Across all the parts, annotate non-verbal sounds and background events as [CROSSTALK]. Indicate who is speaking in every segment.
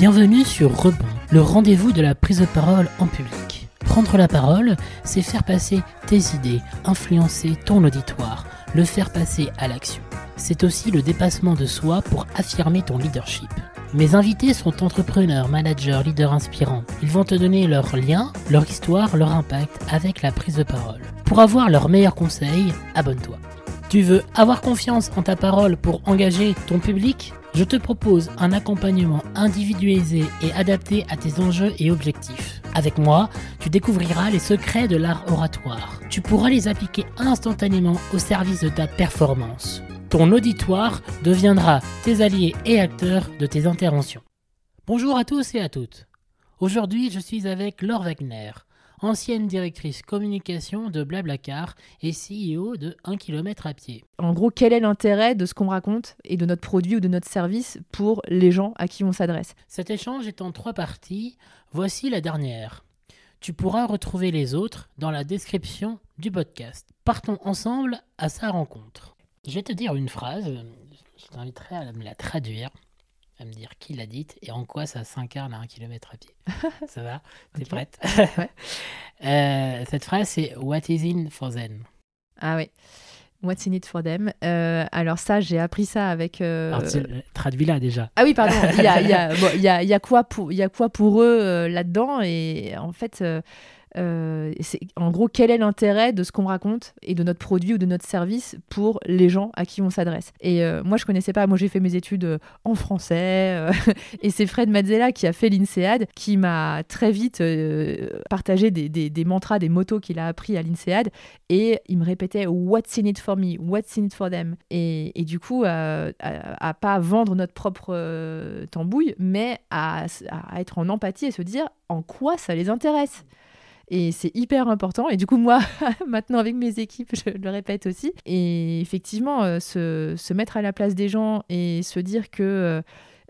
Speaker 1: Bienvenue sur Rebond, le rendez-vous de la prise de parole en public. Prendre la parole, c'est faire passer tes idées, influencer ton auditoire, le faire passer à l'action. C'est aussi le dépassement de soi pour affirmer ton leadership. Mes invités sont entrepreneurs, managers, leaders inspirants. Ils vont te donner leurs liens, leur histoire, leur impact avec la prise de parole. Pour avoir leurs meilleurs conseils, abonne-toi. Tu veux avoir confiance en ta parole pour engager ton public? Je te propose un accompagnement individualisé et adapté à tes enjeux et objectifs. Avec moi, tu découvriras les secrets de l'art oratoire. Tu pourras les appliquer instantanément au service de ta performance. Ton auditoire deviendra tes alliés et acteurs de tes interventions. Bonjour à tous et à toutes. Aujourd'hui, je suis avec Laure Wagner, ancienne directrice communication de Blablacar et CEO de 1 km à pied.
Speaker 2: En gros, quel est l'intérêt de ce qu'on raconte et de notre produit ou de notre service pour les gens à qui on s'adresse?
Speaker 1: Cet échange est en trois parties. Voici la dernière. Tu pourras retrouver les autres dans la description du podcast. Partons ensemble à sa rencontre. Je vais te dire une phrase, je t'inviterai à me la traduire à me dire qui l'a dite et en quoi ça s'incarne à un kilomètre à pied. [LAUGHS] ça va? T'es
Speaker 2: Ok.
Speaker 1: prête? [LAUGHS]
Speaker 2: Ouais.
Speaker 1: Euh, Cette phrase, c'est What is in for them?
Speaker 2: Ah oui. What's in it for them? Euh, Alors ça, j'ai appris ça avec... euh,
Speaker 1: Traduis-la déjà.
Speaker 2: Ah oui, pardon. Il y a, il y a- [LAUGHS] bon, il y a- il y a quoi pour, il y a quoi pour eux euh, là-dedans Et en fait, euh, en gros, quel est l'intérêt de ce qu'on raconte et de notre produit ou de notre service pour les gens à qui on s'adresse? Et euh, moi, je connaissais pas. Moi, j'ai fait mes études euh, en français. euh, [LAUGHS] et c'est Fred Mazzella qui a fait l'INSEAD qui m'a très vite partagé des, des- des mantras, des motos qu'il a appris à l'INSEAD. Et il me répétait What's in it for me? What's in it for them? Et, et du coup, à, à pas vendre notre propre tambouille, mais à, à être en empathie et se dire en quoi ça les intéresse. Et c'est hyper important. Et du coup, moi, [LAUGHS] maintenant, avec mes équipes, je le répète aussi. Et effectivement, euh, se, se mettre à la place des gens et se dire que, euh,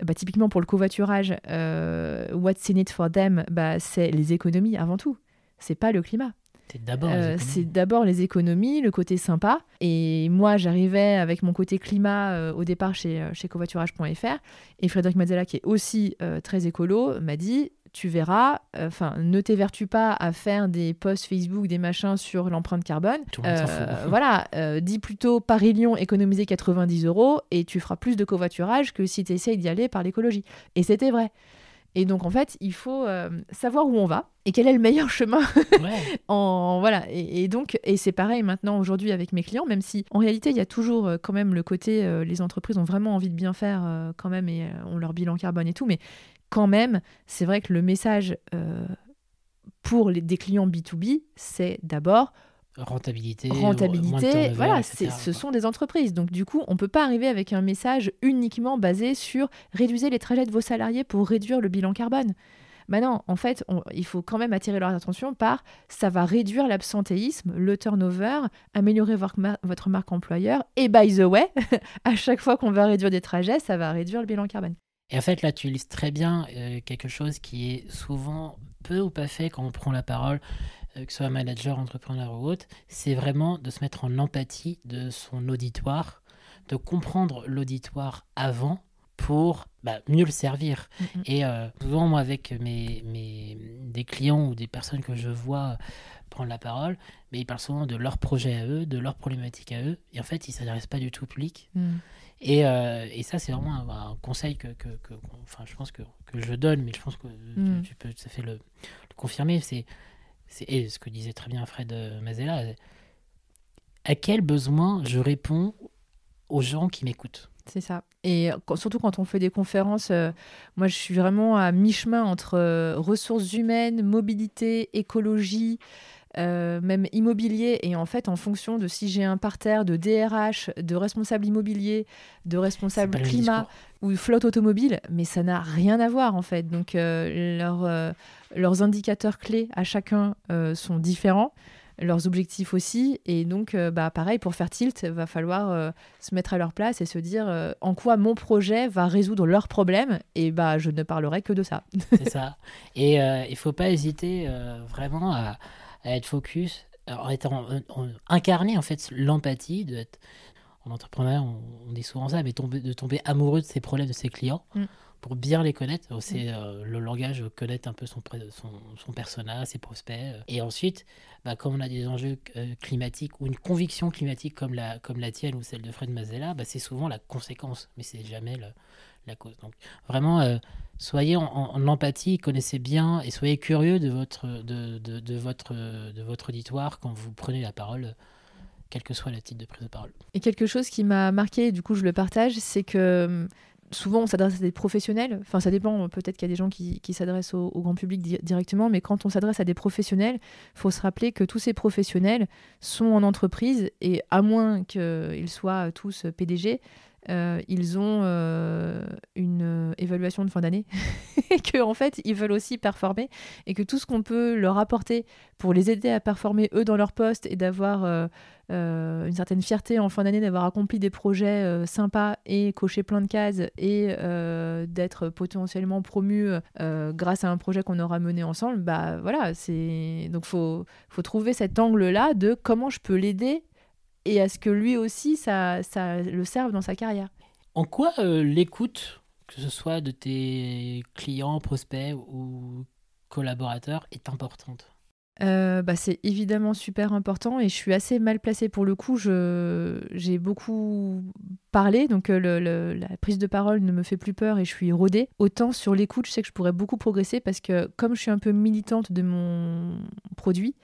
Speaker 2: bah, typiquement pour le covoiturage, euh, what's in it for them, bah, c'est les économies avant tout. C'est pas le climat.
Speaker 1: C'est d'abord. les
Speaker 2: Euh,
Speaker 1: économies.
Speaker 2: c'est d'abord les économies, le côté sympa. Et moi, j'arrivais avec mon côté climat euh, au départ chez, chez covoiturage.fr. Et Frédéric Mazzella, qui est aussi euh, très écolo, m'a dit Tu verras, enfin, ne t'évertue pas à faire des posts Facebook, des machins sur l'empreinte carbone.
Speaker 1: Tout.
Speaker 2: Euh, voilà, euh, dis plutôt Paris-Lyon économiser 90 euros et tu feras plus de covoiturage que si tu essayes d'y aller par l'écologie. Et c'était vrai. Et donc, en fait, il faut euh, savoir où on va et quel est le meilleur [LAUGHS] chemin
Speaker 1: Ouais.
Speaker 2: en voilà et, et donc et c'est pareil maintenant aujourd'hui avec mes clients même si en réalité il y a toujours euh, quand même le côté euh, les entreprises ont vraiment envie de bien faire euh, quand même et euh, ont leur bilan carbone et tout mais quand même c'est vrai que le message euh, pour les, des clients B2B c'est d'abord
Speaker 1: Rentabilité.
Speaker 2: rentabilité voilà ce sont des entreprises donc du coup on peut pas arriver avec un message uniquement basé sur réduisez les trajets de vos salariés pour réduire le bilan carbone bah non, en fait, on- il faut quand même attirer leur attention par ça va réduire l'absentéisme, le turnover, améliorer votre, mar- votre marque employeur. Et by the way, [LAUGHS] à chaque fois qu'on va réduire des trajets, ça va réduire le bilan carbone.
Speaker 1: Et en fait, là, tu illustres très bien euh, quelque chose qui est souvent peu ou pas fait quand on prend la parole, euh, que ce soit manager, entrepreneur ou autre. C'est vraiment de se mettre en empathie de son auditoire, de comprendre l'auditoire avant pour bah, mieux le servir.
Speaker 2: Mhm.
Speaker 1: Et euh, souvent, moi, avec mes, mes, des clients ou des personnes que je vois prendre la parole, mais ils parlent souvent de leurs projets à eux, de leurs problématiques à eux. Et en fait, ils ne s'adressent pas du tout au public.
Speaker 2: Mm.
Speaker 1: Et, euh, et ça, c'est vraiment un, un conseil que, que, enfin, je pense que, que je donne, mais je pense que
Speaker 2: Mm.
Speaker 1: tu, tu peux tout à fait le, le confirmer. C'est, ce que disait très bien Fred euh, Mazella, euh, à quel besoin je réponds aux gens qui m'écoutent?
Speaker 2: C'est ça. Et quand- surtout quand on fait des conférences, euh, moi je suis vraiment à mi-chemin entre euh, ressources humaines, mobilité, écologie, euh, même immobilier. Et en fait, en fonction de si j'ai un parterre de DRH, de responsable immobilier, de responsable climat ou flotte automobile, mais ça n'a rien à voir en fait. Donc euh, leurs, euh, leurs indicateurs clés à chacun euh, sont différents, leurs objectifs aussi, et donc euh, bah, pareil pour faire tilt, va falloir euh, se mettre à leur place et se dire euh, en quoi mon projet va résoudre leurs problèmes, et bah je ne parlerai que de ça.
Speaker 1: C'est ça. Et il faut pas hésiter vraiment à, à être focus, en étant en- en- incarner en fait l'empathie, de être en entrepreneur, on, on dit souvent ça, mais tomber, de tomber amoureux de ses problèmes de ses clients
Speaker 2: Mm.
Speaker 1: pour bien les connaître. C'est euh, le langage, connaître un peu son, son, son persona, ses prospects. Et ensuite, bah, comme on a des enjeux climatiques ou une conviction climatique comme la, comme la tienne ou celle de Fred Mazella, bah, c'est souvent la conséquence, mais c'est jamais la cause. Donc vraiment, soyez en, empathie, connaissez bien et soyez curieux de votre, de, de, votre, de votre auditoire quand vous prenez la parole quel que soit le titre de prise de parole.
Speaker 2: Et quelque chose qui m'a marqué, et du coup je le partage, c'est que hum, souvent on s'adresse à des professionnels, enfin ça dépend, peut-être qu'il y a des gens qui, s'adressent au, grand public directement, mais quand on s'adresse à des professionnels, il faut se rappeler que tous ces professionnels sont en entreprise et à moins qu'ils soient tous PDG, euh, ils ont euh, une euh, évaluation de fin d'année [LAUGHS] et qu'en en fait ils veulent aussi performer et que tout ce qu'on peut leur apporter pour les aider à performer eux dans leur poste et d'avoir une certaine fierté en fin d'année d'avoir accompli des projets sympas et coché plein de cases et d'être potentiellement promu grâce à un projet qu'on aura mené ensemble bah voilà c'est donc faut faut trouver cet angle là de comment je peux l'aider et à ce que lui aussi, ça, ça le serve dans sa carrière.
Speaker 1: En quoi euh, l'écoute, que ce soit de tes clients, prospects ou collaborateurs, est importante?
Speaker 2: Euh, bah, c'est évidemment super important et je suis assez mal placée pour le coup. J'ai beaucoup parlé, donc euh, le, la prise de parole ne me fait plus peur et je suis rodée. Autant sur l'écoute, je sais que je pourrais beaucoup progresser parce que comme je suis un peu militante de mon produit,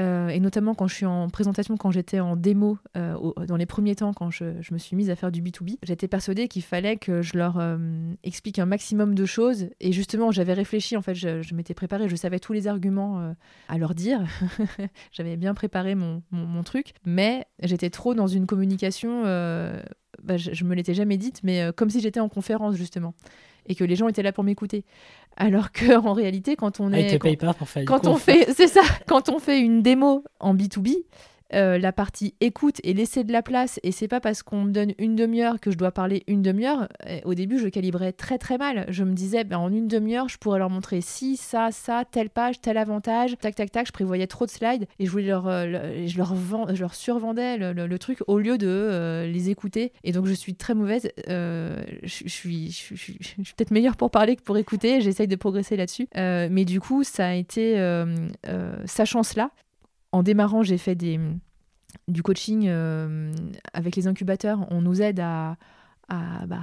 Speaker 2: euh, et notamment quand je suis en présentation, quand j'étais en démo, euh, dans les premiers temps, quand je, me suis mise à faire du B2B, j'étais persuadée qu'il fallait que je leur euh, explique un maximum de choses. Et justement, j'avais réfléchi, en fait, je, m'étais préparée, je savais tous les arguments à leur dire. [LAUGHS] j'avais bien préparé mon, mon, truc, mais j'étais trop dans une communication, bah, je, je me l'étais jamais dite, mais comme si j'étais en conférence, justement et que les gens étaient là pour m'écouter. Alors que [LAUGHS] en réalité, quand on ah, est,
Speaker 1: quand, pour faire
Speaker 2: quand on fait, [LAUGHS] c'est ça, quand on fait une démo en B 2 B, euh, la partie écoute et laisser de la place. Et c'est pas parce qu'on me donne une demi-heure que je dois parler une demi-heure. Au début, je calibrais très très mal. Je me disais, ben, en une demi-heure, je pourrais leur montrer ci, ça, ça, telle page, tel avantage, tac, tac, tac. Je prévoyais trop de slides et je euh, leur, survendais le, truc au lieu de euh, les écouter. Et donc, je suis très mauvaise. je, suis, je, suis peut-être meilleure pour parler que pour écouter. J'essaye de progresser là-dessus. mais du coup, ça a été sa chance-là en démarrant, j'ai fait des, du coaching euh, avec les incubateurs. On nous aide à, à, bah,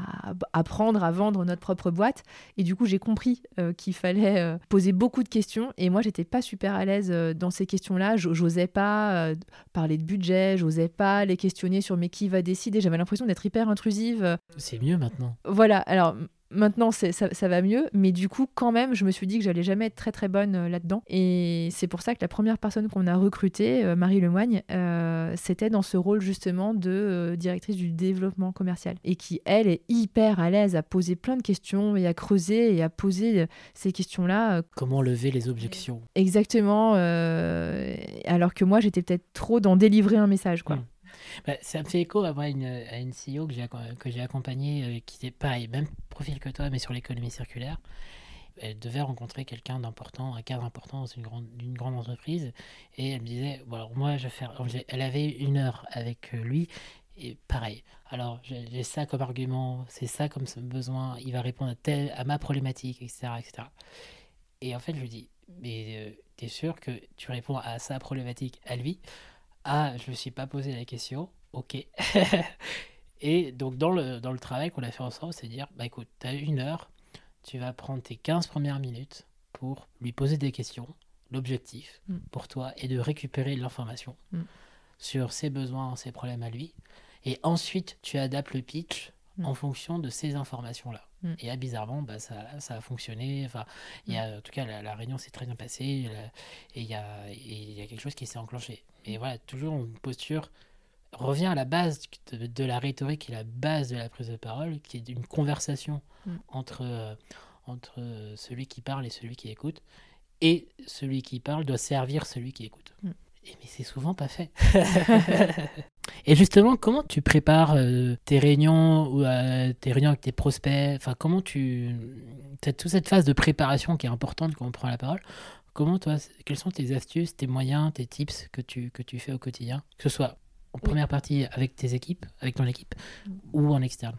Speaker 2: apprendre à vendre notre propre boîte. Et du coup, j'ai compris euh, qu'il fallait euh, poser beaucoup de questions. Et moi, j'étais pas super à l'aise dans ces questions-là. J'osais pas parler de budget, j'osais pas les questionner sur mais qui va décider? J'avais l'impression d'être hyper intrusive.
Speaker 1: C'est mieux maintenant.
Speaker 2: Voilà. Alors, Maintenant, ça, ça, va mieux, mais du coup, quand même, je me suis dit que j'allais jamais être très très bonne euh, là-dedans. Et c'est pour ça que la première personne qu'on a recrutée, euh, Marie Lemoigne, euh, c'était dans ce rôle justement de directrice du développement commercial. Et qui, elle, est hyper à l'aise à poser plein de questions et à creuser et à poser ces questions-là.
Speaker 1: Comment lever les objections?
Speaker 2: Exactement. alors que moi, j'étais peut-être trop dans délivrer un message, quoi. Hmm.
Speaker 1: Bah, ça me fait écho à, une, à une CEO que j'ai, accompagnée, euh, qui était pareil, même profil que toi, mais sur l'économie circulaire. Elle devait rencontrer quelqu'un d'important, un cadre important dans une grande, une grande entreprise. Et elle me disait, bon, moi, je vais faire. Elle avait une heure avec euh, lui. Et pareil. Alors, j'ai ça comme argument, c'est ça comme besoin, il va répondre à, tel, à ma problématique, etc., etc. Et en fait, je lui dis, mais euh, t'es sûr que tu réponds à sa problématique à lui? Ah, je me suis pas posé la question. Ok. [LAUGHS] et donc, dans le, dans le travail qu'on a fait ensemble, c'est dire bah écoute, tu as une heure, tu vas prendre tes 15 premières minutes pour lui poser des questions. L'objectif mm. pour toi est de récupérer l'information mm. sur ses besoins, ses problèmes à lui. Et ensuite, tu adaptes le pitch mm. en fonction de ces informations-là. Et bizarrement, bah, ça, ça, a fonctionné. Enfin, y a, en tout cas, la, réunion s'est très bien passée et il y a, y a quelque chose qui s'est enclenché. Et voilà, toujours une posture revient à la base de, la rhétorique et la base de la prise de parole, qui est une conversation mm. entre, euh, entre celui qui parle et celui qui écoute. Et celui qui parle doit servir celui qui écoute. Mm. Et, mais c'est souvent pas fait. [LAUGHS] et justement, comment tu prépares euh, tes réunions ou euh, tes réunions avec tes prospects? Enfin, comment tu toute cette phase de préparation qui est importante quand on prend la parole Comment toi, quelles sont tes astuces, tes moyens, tes tips que tu, que tu fais au quotidien? Que ce soit en première partie avec tes équipes, avec ton équipe, mm. ou en externe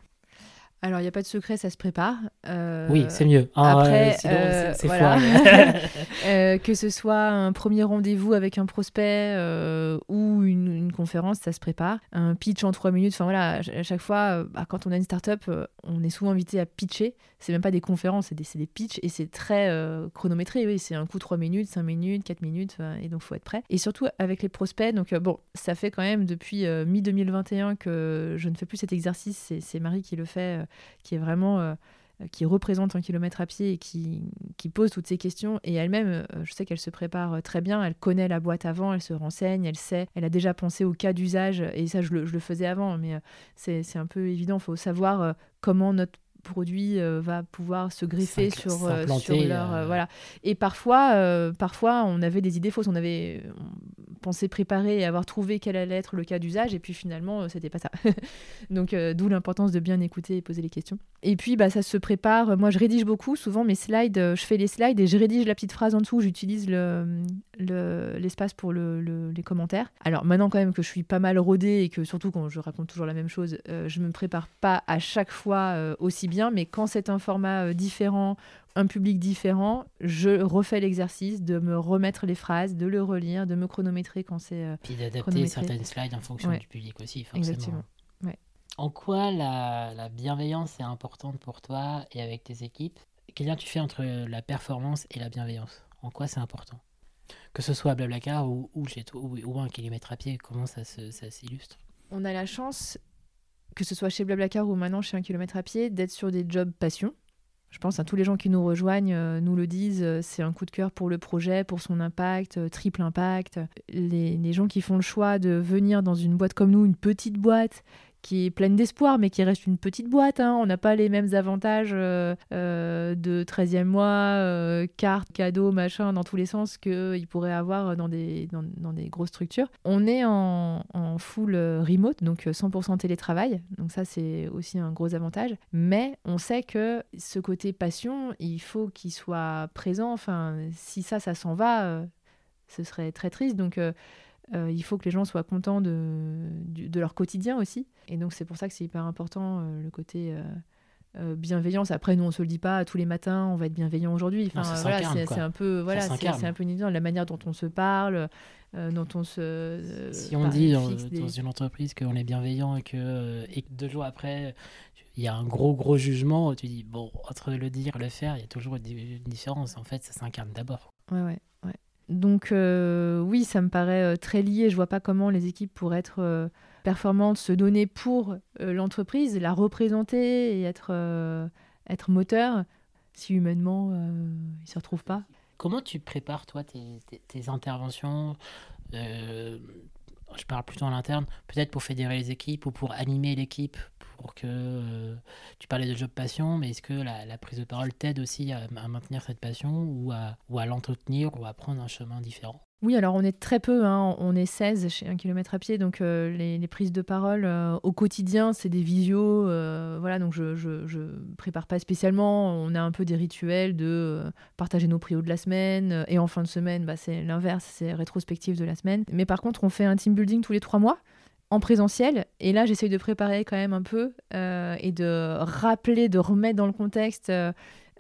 Speaker 2: Alors, il n'y a pas de secret, ça se prépare. Euh,
Speaker 1: oui, c'est mieux.
Speaker 2: Après,
Speaker 1: sinon,
Speaker 2: euh,
Speaker 1: c'est
Speaker 2: voilà. [LAUGHS] Euh, que ce soit un premier rendez-vous avec un prospect euh, ou une, une conférence, ça se prépare. Un pitch en trois minutes, enfin voilà, à ch- à chaque fois, euh, bah, quand on a une startup, euh, on est souvent invité à pitcher. C'est même pas des conférences, c'est des, des pitchs et c'est très euh, chronométré. Oui, c'est un coup trois minutes, cinq minutes, quatre minutes, et donc faut être prêt. Et surtout avec les prospects, donc bon, ça fait quand même depuis euh, mi-2021 que je ne fais plus cet exercice. C'est, Marie qui le fait, qui est vraiment. Euh, qui représente un kilomètre à pied et qui, qui pose toutes ces questions. Et elle-même, euh, je sais qu'elle se prépare euh, très bien, elle connaît la boîte avant, elle se renseigne, elle sait, elle a déjà pensé au cas d'usage, et ça je le, je le faisais avant, mais c'est un peu évident, il faut savoir comment notre produit euh, va pouvoir se greffer sur, leur... euh, voilà. Et parfois, euh, parfois, on avait des idées fausses, on avait pensé préparer et avoir trouvé quel allait être le cas d'usage, et puis finalement, euh, c'était pas ça. [LAUGHS] Donc, euh, d'où l'importance de bien écouter et poser les questions. Et puis, bah, ça se prépare. Moi, je rédige beaucoup. Souvent, mes slides, euh, je fais les slides et je rédige la petite phrase en dessous. J'utilise le- le- l'espace pour le- le- les commentaires. Alors, maintenant, quand même, que je suis pas mal rodée et que surtout quand je raconte toujours la même chose, je me prépare pas à chaque fois aussi bien. Mais quand c'est un format différent, un public différent, je refais l'exercice de me remettre les phrases, de le relire, de me chronométrer quand c'est. euh,
Speaker 1: Puis d'adapter certaines slides en fonction
Speaker 2: Ouais.
Speaker 1: du public aussi, forcément.
Speaker 2: Exactement. Ouais.
Speaker 1: En quoi la, la bienveillance est importante pour toi et avec tes équipes? Quel lien tu fais entre la performance et la bienveillance? En quoi c'est important? Que ce soit à Blablacar ou, ou chez toi, ou, ou un kilomètre à pied, comment ça s'illustre?
Speaker 2: On a la chance, que ce soit chez Blablacar ou maintenant chez un kilomètre à pied, d'être sur des jobs passion. Je pense à tous les gens qui nous rejoignent, euh, nous le disent, euh, c'est un coup de cœur pour le projet, pour son impact, euh, triple impact. Les, les gens qui font le choix de venir dans une boîte comme nous, une petite boîte qui est pleine d'espoir, mais qui reste une petite boîte. hein. On n'a pas les mêmes avantages euh, euh, de 13e mois, euh, carte, cadeau, machin, dans tous les sens qu'ils pourraient avoir dans des, dans, des grosses structures. On est en, en full remote, donc euh, 100% télétravail. Donc ça, c'est aussi un gros avantage. Mais on sait que ce côté passion, il faut qu'il soit présent. Enfin, si ça, ça s'en va, ce serait très triste. Donc euh, il faut que les gens soient contents de, leur quotidien aussi. Et donc c'est pour ça que c'est hyper important euh, le côté euh, bienveillance. Après, nous, on se le dit pas tous les matins, on va être bienveillant aujourd'hui. Enfin, voilà, c'est un peu, voilà, c'est un peu une idée, la manière dont on se parle, dont on se.
Speaker 1: Si on
Speaker 2: bah,
Speaker 1: dit dans,
Speaker 2: fixe des-
Speaker 1: dans une entreprise qu'on est bienveillant et que, et que deux jours après, il y a un gros, gros jugement, tu dis, bon, entre le dire et le faire, il y a toujours une différence. En fait, ça s'incarne d'abord.
Speaker 2: Ouais, ouais, ouais. Donc euh, oui, ça me paraît euh, très lié. Je vois pas comment les équipes pourraient être euh, performantes, se donner pour l'entreprise, la représenter et être, être moteur si humainement ils se retrouvent pas.
Speaker 1: Comment tu prépares, toi, tes, tes- interventions? Je parle plutôt en interne, peut-être pour fédérer les équipes ou pour animer l'équipe, pour que euh, tu parlais de job passion, mais est-ce que la, prise de parole t'aide aussi à, maintenir cette passion ou à l'entretenir ou à prendre un chemin différent?
Speaker 2: Oui, alors on est très peu, hein, on est 16 chez un kilomètre à pied, donc euh, les, prises de parole euh, au quotidien, c'est des visios, euh, voilà, donc je, je, je prépare pas spécialement, on a un peu des rituels de partager nos prios de la semaine, et en fin de semaine, bah, c'est l'inverse, c'est rétrospective de la semaine. Mais par contre, on fait un team building tous les trois mois, en présentiel, et là j'essaye de préparer quand même un peu, et de rappeler, de remettre dans le contexte...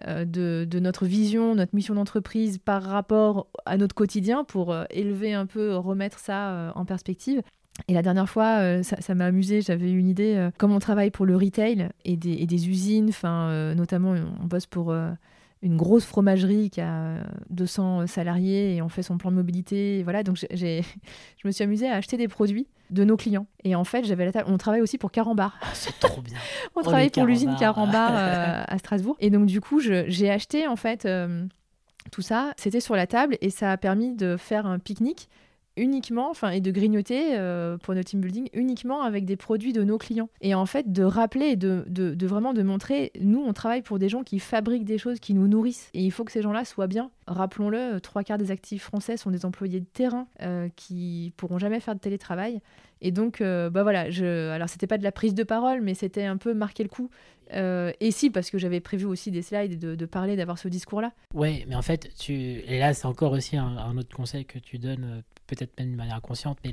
Speaker 2: de, de notre vision, notre mission d'entreprise par rapport à notre quotidien pour euh, élever un peu, remettre ça euh, en perspective. Et la dernière fois, euh, ça m'a amusé, j'avais une idée, euh, comme on travaille pour le retail et des, et des usines, enfin, euh, notamment on bosse pour euh, une grosse fromagerie qui a euh, 200 salariés et on fait son plan de mobilité. et voilà, donc j'ai- [LAUGHS] je me suis amusée à acheter des produits de nos clients. Et en fait, j'avais la table. On travaille aussi pour Carambar.
Speaker 1: Ah, C'est trop bien. [LAUGHS]
Speaker 2: On
Speaker 1: Oh,
Speaker 2: travaille pour l'usine
Speaker 1: Carambar. [LAUGHS]
Speaker 2: Euh, à Strasbourg. Et donc, du coup, j'ai acheté, en fait, euh, tout ça. C'était sur la table et ça a permis de faire un pique-nique uniquement, enfin, et de grignoter euh, pour notre team building uniquement avec des produits de nos clients. Et en fait, de rappeler de, de vraiment de montrer, nous, on travaille pour des gens qui fabriquent des choses qui nous nourrissent. Et il faut que ces gens-là soient bien. Rappelons-le, euh, trois quarts des actifs français sont des employés de terrain euh, qui pourront jamais faire de télétravail. Et donc, euh, bah voilà, je... alors c'était pas de la prise de parole, mais c'était un peu marquer le coup. Euh, et si, parce que j'avais prévu aussi des slides de, parler, d'avoir ce discours-là.
Speaker 1: Ouais, mais en fait, tu... et là, c'est encore aussi un, autre conseil que tu donnes, euh, peut-être même de manière inconsciente, mais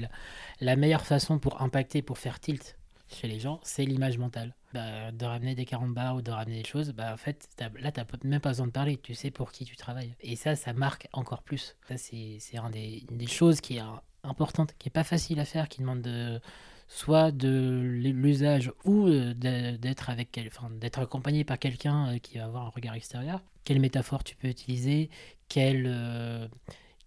Speaker 1: la, meilleure façon pour impacter, pour faire tilt chez les gens, c'est l'image mentale. bah, de ramener des carambars ou de ramener des choses, bah, en fait, là, tu n'as même pas besoin de parler, tu sais pour qui tu travailles. Et ça, ça marque encore plus. Ça, c'est un une des choses qui est importante, qui est pas facile à faire, qui demande de, soit de l'usage ou euh, d'être avec enfin, d'être accompagné par quelqu'un euh, qui va avoir un regard extérieur. Quelle métaphore tu peux utiliser? Quelle euh,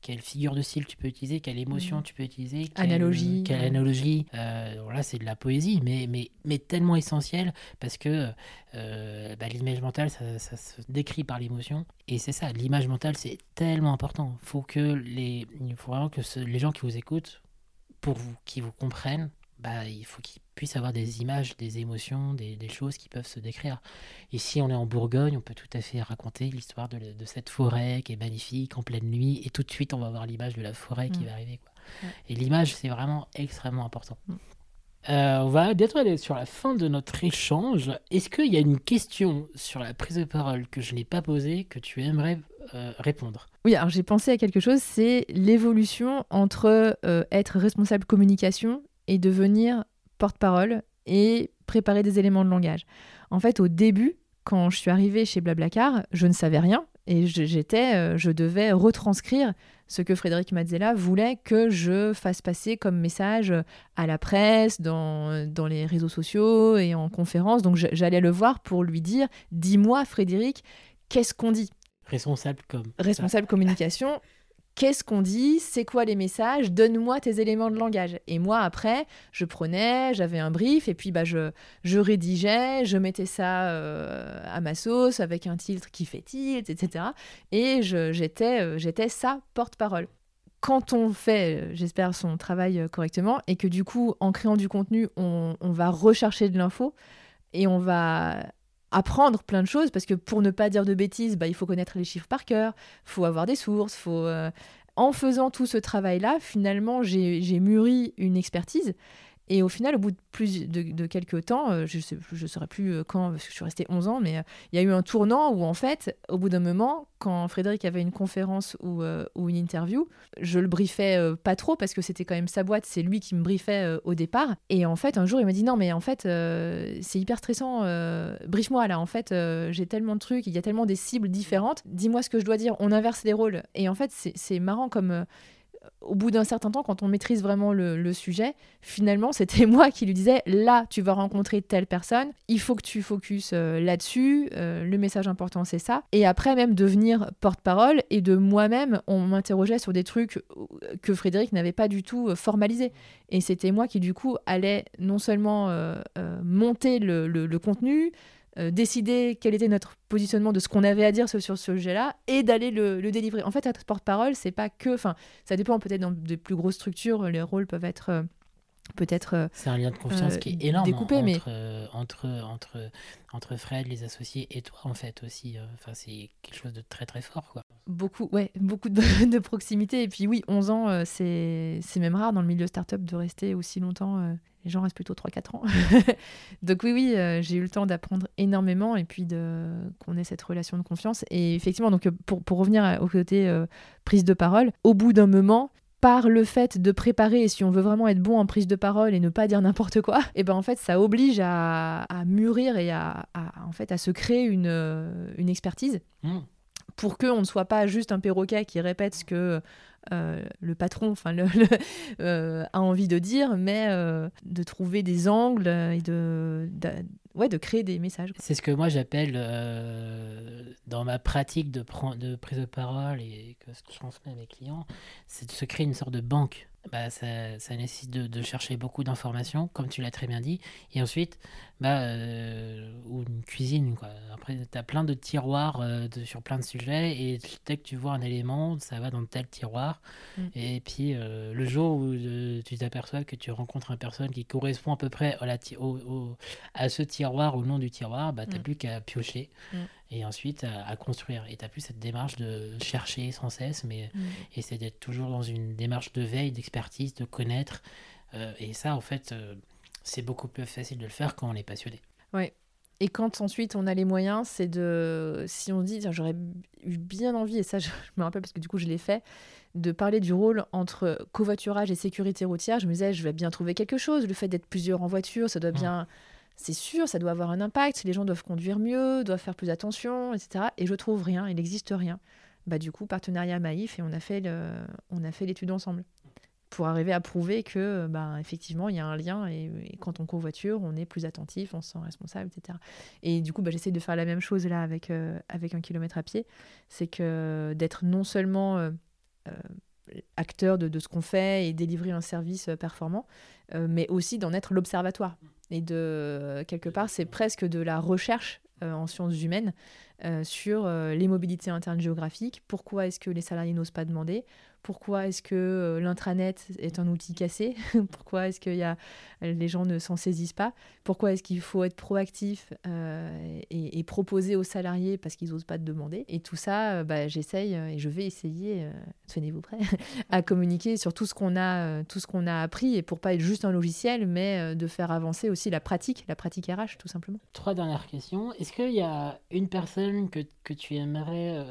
Speaker 1: quelle figure de style tu peux utiliser, quelle émotion mm. tu peux utiliser,
Speaker 2: quelle analogie.
Speaker 1: Quelle analogie. voilà, c'est de la poésie, mais, mais, mais tellement essentielle parce que bah, l'image mentale, ça, ça, se décrit par l'émotion. Et c'est ça, l'image mentale, c'est tellement important. Faut que les, il faut vraiment que les gens qui vous écoutent, pour vous, qui vous comprennent, bah, il faut qu'ils puissent avoir des images, des émotions, des, choses qui peuvent se décrire. Ici, on est en Bourgogne, on peut tout à fait raconter l'histoire de, cette forêt qui est magnifique en pleine nuit, et tout de suite, on va voir l'image de la forêt qui mm. va arriver. Quoi. Et l'image, c'est vraiment extrêmement important. Mm. Euh, on va bientôt aller sur la fin de notre échange. Est-ce qu'il y a une question sur la prise de parole que je n'ai pas posée que tu aimerais euh, répondre?
Speaker 2: Oui, alors j'ai pensé à quelque chose, c'est l'évolution entre euh, être responsable communication et devenir porte-parole et préparer des éléments de langage. En fait, au début, quand je suis arrivée chez Blablacar, je ne savais rien et j'étais, euh, je devais retranscrire ce que Frédéric Mazzella voulait que je fasse passer comme message à la presse, dans, dans les réseaux sociaux et en conférence. Donc j'allais le voir pour lui dire, dis-moi Frédéric, qu'est-ce qu'on dit?
Speaker 1: Responsable comme.
Speaker 2: Responsable communication qu'est-ce qu'on dit, c'est quoi les messages, donne-moi tes éléments de langage. Et moi, après, je prenais, j'avais un brief, et puis bah, je, je rédigeais, je mettais ça euh, à ma sauce avec un titre qui fait tilt, etc. Et j'étais euh, j'étais sa porte-parole. Quand on fait, euh, j'espère, son travail correctement, et que du coup, en créant du contenu, on, on va rechercher de l'info, et on va apprendre plein de choses parce que pour ne pas dire de bêtises, bah, il faut connaître les chiffres par cœur, faut avoir des sources, faut euh, en faisant tout ce travail-là, finalement, j'ai mûri une expertise et au final, au bout de plus de, quelques temps, euh, je ne je saurais plus euh, quand, parce que je suis restée 11 ans, mais euh, il y a eu un tournant où, en fait, au bout d'un moment, quand Frédéric avait une conférence ou, ou une interview, je le briefais pas trop, parce que c'était quand même sa boîte, c'est lui qui me briefait au départ. Et en fait, un jour, il m'a dit Non, mais en fait, c'est hyper stressant, brief-moi là, en fait, j'ai tellement de trucs, il y a tellement des cibles différentes, dis-moi ce que je dois dire, on inverse les rôles. Et en fait, c'est marrant comme au bout d'un certain temps, quand on maîtrise vraiment le, sujet, finalement, c'était [LAUGHS] moi qui lui disais là, tu vas rencontrer telle personne, il faut que tu focuses euh, là-dessus, euh, le message important, c'est ça. Et après, même devenir porte-parole et de moi-même, on m'interrogeait sur des trucs euh, que Frédéric n'avait pas du tout formalisé. Et c'était moi qui, du coup, allais non seulement monter le contenu, euh, décider quel était notre positionnement de ce qu'on avait à dire sur, ce sujet-là et d'aller le, délivrer. En fait, être porte-parole, c'est pas que. Enfin, ça dépend peut-être dans de plus grosses structures, les rôles peuvent être. Euh, peut-être euh,
Speaker 1: c'est un lien de confiance qui est énorme découpé, entre, mais... entre, entre, entre Fred les associés et toi en fait aussi enfin c'est quelque chose de très très fort quoi
Speaker 2: beaucoup ouais beaucoup de, [LAUGHS] de proximité et puis oui 11 ans c'est même rare dans le milieu startup de rester aussi longtemps les gens restent plutôt 3-4 ans. [LAUGHS] Donc oui, oui, euh, j'ai eu le temps d'apprendre énormément et puis de qu'on ait cette relation de confiance. Et effectivement, donc euh, pour, pour revenir au côté euh, prise de parole, au bout d'un moment, par le fait de préparer, et si on veut vraiment être bon en prise de parole et ne pas dire n'importe quoi, et [LAUGHS] eh ben en fait ça oblige à, à mûrir et à, en fait à se créer une, une expertise. Mmh. Pour qu'on ne soit pas juste un perroquet qui répète ce que euh, le patron enfin euh, a envie de dire, mais euh, de trouver des angles et de, ouais, de créer des messages.
Speaker 1: C'est ce que moi j'appelle dans ma pratique de, prise de parole et que je transmets à mes clients, c'est de se créer une sorte de banque bah, ça, ça, nécessite de chercher beaucoup d'informations, comme tu l'as très bien dit. Et ensuite, bah, euh, ou une cuisine. Quoi. Après, tu as plein de tiroirs euh, de, sur plein de sujets. Et dès que tu vois un élément, ça va dans tel tiroir. Mm. Et puis, euh, le jour où tu t'aperçois que tu rencontres une personne qui correspond à peu près à, la au, à ce tiroir, au nom du tiroir, bah, tu n'as mm. plus qu'à piocher. Mm et ensuite à, construire. Et tu n'as plus cette démarche de chercher sans cesse, mais mm. essayer d'être toujours dans une démarche de veille, d'expertise, de connaître. Et ça, en fait, c'est beaucoup plus facile de le faire quand on est passionné.
Speaker 2: Ouais. Et quand ensuite on a les moyens, c'est de. Si on dit, j'aurais eu bien envie, et ça [LAUGHS] je, me rappelle parce que du coup je l'ai fait, de parler du rôle entre covoiturage et sécurité routière, je me disais, je vais bien trouver quelque chose. Le fait d'être plusieurs en voiture, ça doit mm. bien c'est sûr, ça doit avoir un impact, les gens doivent conduire mieux, doivent faire plus attention, etc. Et je trouve rien, il n'existe rien. Bah, du coup, partenariat Maïf, et on a fait l'étude ensemble pour arriver à prouver que, bah, effectivement, il y a un lien et, quand on covoiture, on est plus attentif, on se sent responsable, etc. Et du coup, bah, j'essaie de faire la même chose là avec, euh, avec un kilomètre à pied. C'est que d'être non seulement euh, euh, acteur de, de ce qu'on fait et délivrer un service performant, mais aussi d'en être l'observatoire. Et de, quelque part, c'est presque de la recherche en sciences humaines sur les mobilités internes géographiques. Pourquoi est-ce que les salariés n'osent pas demander? Pourquoi est-ce que euh, l'intranet est un outil cassé? [LAUGHS] Pourquoi est-ce que y a, les gens ne s'en saisissent pas? Pourquoi est-ce qu'il faut être proactif euh, et, proposer aux salariés parce qu'ils n'osent pas te demander? Et tout ça, euh, bah, j'essaye et je vais essayer, tenez-vous prêts, [LAUGHS] à communiquer sur tout ce qu'on a, a appris et pour pas être juste un logiciel, mais de faire avancer aussi la pratique, la pratique RH tout simplement.
Speaker 1: Trois dernières questions. Est-ce qu'il y a une personne que, que tu aimerais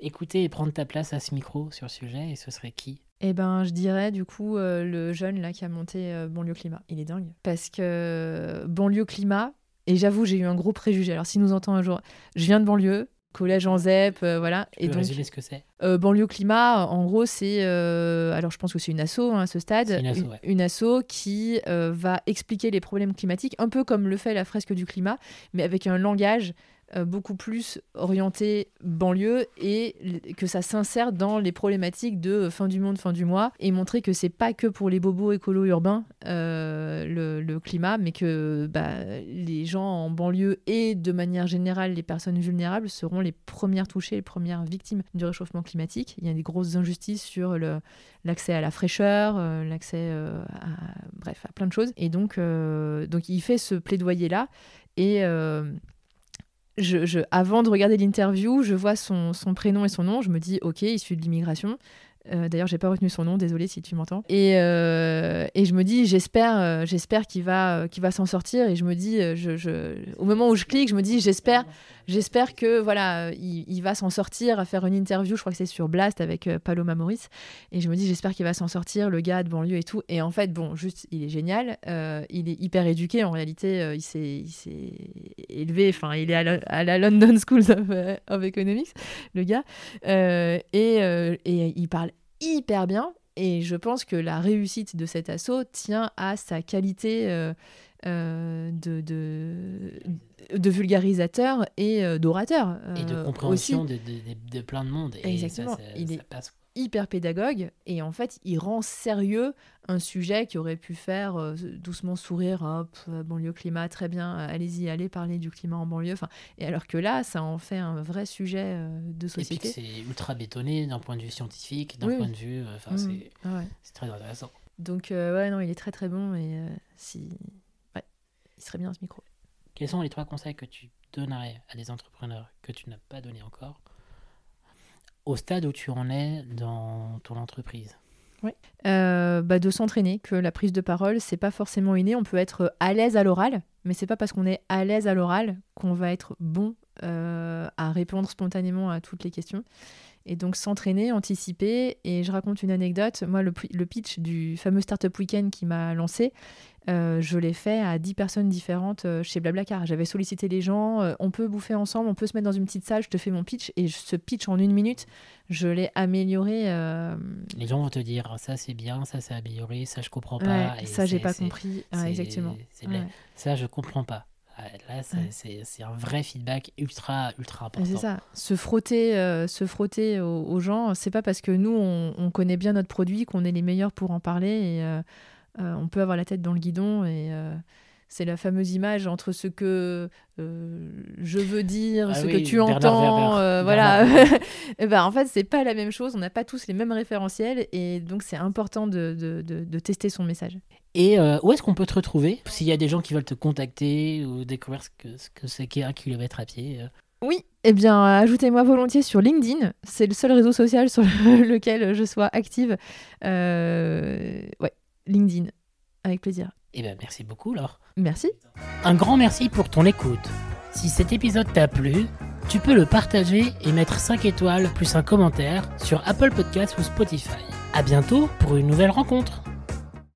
Speaker 1: écouter et prendre ta place à ce micro sur le sujet, et ce serait qui?
Speaker 2: Eh ben, je dirais du coup euh, le jeune là qui a monté euh, Banlieue Climat. Il est dingue. Parce que Banlieue Climat, et j'avoue, j'ai eu un gros préjugé. Alors, s'il nous entend un jour, je viens de banlieue, collège en ZEP, voilà.
Speaker 1: Tu et donc, résumer ce que c'est?
Speaker 2: Banlieue Climat, en gros, c'est. alors, je pense que c'est une asso hein, à ce stade.
Speaker 1: Une asso,
Speaker 2: une asso qui va expliquer les problèmes climatiques, un peu comme le fait la fresque du climat, mais avec un langage euh, beaucoup plus orienté banlieue et que ça s'insère dans les problématiques de fin du monde, fin du mois et montrer que c'est pas que pour les bobos écolos urbains euh, le, climat, mais que bah, les gens en banlieue et de manière générale les personnes vulnérables seront les premières touchées, les premières victimes du réchauffement climatique. Il y a des grosses injustices sur l'accès à la fraîcheur, euh, l'accès à, bref, à plein de choses. Et donc, donc il fait ce plaidoyer-là. Et, avant de regarder l'interview, je vois son, son, prénom et son nom, je me dis, ok, issu de l'immigration. Euh, D'ailleurs, j'ai pas retenu son nom, désolé si tu m'entends. Et, euh, et, je me dis, j'espère, euh, j'espère qu'il va, qu'il va s'en sortir. Et je me dis, euh, au moment où je clique, je me dis, j'espère, j'espère que voilà, il, il va s'en sortir à faire une interview. Je crois que c'est sur Blast avec Paloma Maurice. Et je me dis, j'espère qu'il va s'en sortir, le gars de banlieue et tout. Et en fait, bon, juste, il est génial. il est hyper éduqué. En réalité, il s'est, il s'est élevé. Enfin, il est à la, à la London School of, of, Economics, le gars. et, et il parle hyper bien. Et je pense que la réussite de cet assaut tient à sa qualité euh, euh, de, de, vulgarisateur et euh, d'orateur.
Speaker 1: et de compréhension de, de, plein de monde. Et
Speaker 2: Exactement. il est hyper pédagogue et en fait il rend sérieux un sujet qui aurait pu faire euh, doucement sourire hop euh, banlieue climat très bien euh, allez-y allez parler du climat en banlieue enfin et alors que là ça en fait un vrai sujet de société
Speaker 1: et puis c'est ultra bétonné d'un point de vue scientifique d'un point de vue enfin mmh. c'est très intéressant.
Speaker 2: Donc ouais non il est très très bon et si ouais il serait bien ce micro.
Speaker 1: Quels sont les trois conseils que tu donnerais à des entrepreneurs que tu n'as pas donné encore au stade où tu en es dans ton entreprise
Speaker 2: oui. Euh, bah de s'entraîner, que la prise de parole, c'est pas forcément inné. On peut être à l'aise à l'oral, mais c'est pas parce qu'on est à l'aise à l'oral qu'on va être bon euh, à répondre spontanément à toutes les questions. Et donc s'entraîner, anticiper. Et je raconte une anecdote. Moi, le pitch du fameux Startup Weekend qui m'a lancé, euh, je l'ai fait à 10 personnes différentes euh, chez Blablacar. J'avais sollicité les gens, euh, on peut bouffer ensemble, on peut se mettre dans une petite salle, je te fais mon pitch. Et ce pitch en une minute, je l'ai amélioré.
Speaker 1: Les gens vont te dire ça c'est bien, ça c'est amélioré, ça je comprends pas.
Speaker 2: et ça j'ai pas compris. exactement.
Speaker 1: Ça je comprends pas. Là, c'est un vrai feedback ultra, ultra important.
Speaker 2: C'est ça. Se frotter, se frotter aux, gens, c'est pas parce que nous, on, on, connaît bien notre produit qu'on est les meilleurs pour en parler. Et, euh, on peut avoir la tête dans le guidon et euh, c'est la fameuse image entre ce que euh, je veux dire, ah ce que tu entends, voilà. et [LAUGHS] ben, en fait, c'est pas la même chose. On n'a pas tous les mêmes référentiels et donc c'est important de, de, de, tester son message.
Speaker 1: Et où est-ce qu'on peut te retrouver S'il y a des gens qui veulent te contacter ou découvrir ce que ce que c'est qu'un kilomètre à pied.
Speaker 2: Oui, eh bien, ajoutez-moi volontiers sur LinkedIn. C'est le seul réseau social sur [LAUGHS] lequel je sois active. ouais, LinkedIn. Avec plaisir.
Speaker 1: Eh bien, merci beaucoup, Laure.
Speaker 2: Merci.
Speaker 1: Un grand merci pour ton écoute. Si cet épisode t'a plu, tu peux le partager et mettre 5 étoiles plus un commentaire sur Apple Podcasts ou Spotify. À bientôt pour une nouvelle rencontre.